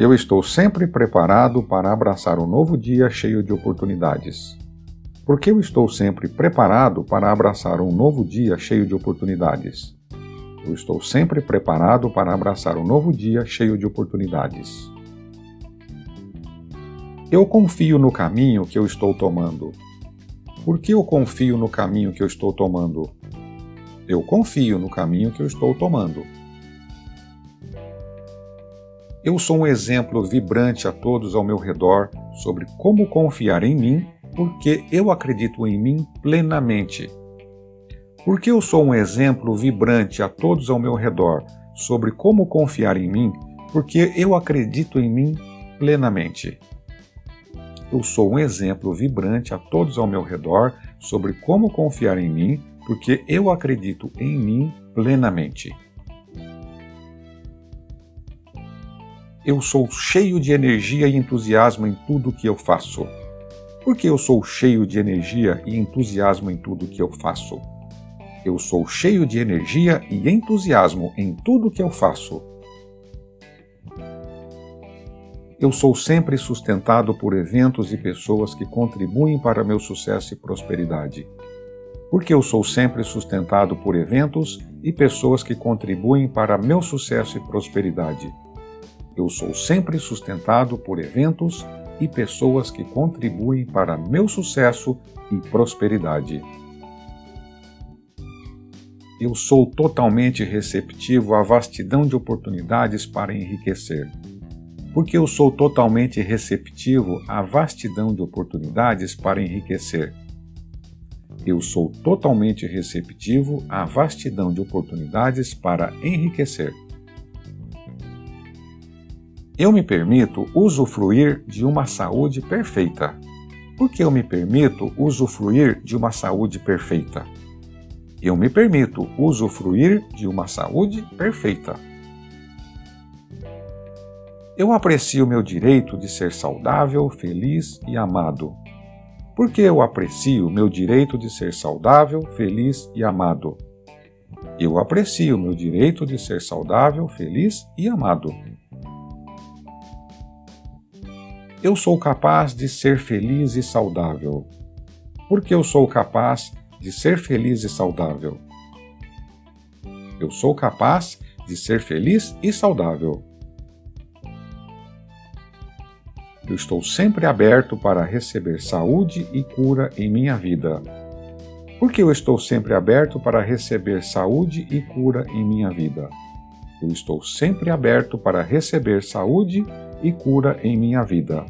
Eu estou sempre preparado para abraçar um novo dia cheio de oportunidades. Porque eu estou sempre preparado para abraçar um novo dia cheio de oportunidades. Eu estou sempre preparado para abraçar um novo dia cheio de oportunidades. Eu confio no caminho que eu estou tomando. Por que eu confio no caminho que eu estou tomando? Eu confio no caminho que eu estou tomando. Eu sou um exemplo vibrante a todos ao meu redor sobre como confiar em mim, porque eu acredito em mim plenamente. Porque eu sou um exemplo vibrante a todos ao meu redor sobre como confiar em mim, porque eu acredito em mim plenamente. Eu sou um exemplo vibrante a todos ao meu redor sobre como confiar em mim, porque eu acredito em mim plenamente. Eu sou cheio de energia e entusiasmo em tudo que eu faço. Por que eu sou cheio de energia e entusiasmo em tudo que eu faço? Eu sou cheio de energia e entusiasmo em tudo que eu faço. Eu sou sempre sustentado por eventos e pessoas que contribuem para meu sucesso e prosperidade. Porque eu sou sempre sustentado por eventos e pessoas que contribuem para meu sucesso e prosperidade eu sou sempre sustentado por eventos e pessoas que contribuem para meu sucesso e prosperidade. Eu sou totalmente receptivo à vastidão de oportunidades para enriquecer. Porque eu sou totalmente receptivo à vastidão de oportunidades para enriquecer. Eu sou totalmente receptivo à vastidão de oportunidades para enriquecer eu me permito usufruir de uma saúde perfeita. Por que eu me permito usufruir de uma saúde perfeita? Eu me permito usufruir de uma saúde perfeita. Eu aprecio meu direito de ser saudável, feliz e amado. Por que eu aprecio meu direito de ser saudável, feliz e amado? Eu aprecio meu direito de ser saudável, feliz e amado. Eu sou capaz de ser feliz e saudável. Porque eu sou capaz de ser feliz e saudável. Eu sou capaz de ser feliz e saudável. Eu estou sempre aberto para receber saúde e cura em minha vida. Porque eu estou sempre aberto para receber saúde e cura em minha vida. Eu estou sempre aberto para receber saúde e cura em minha vida.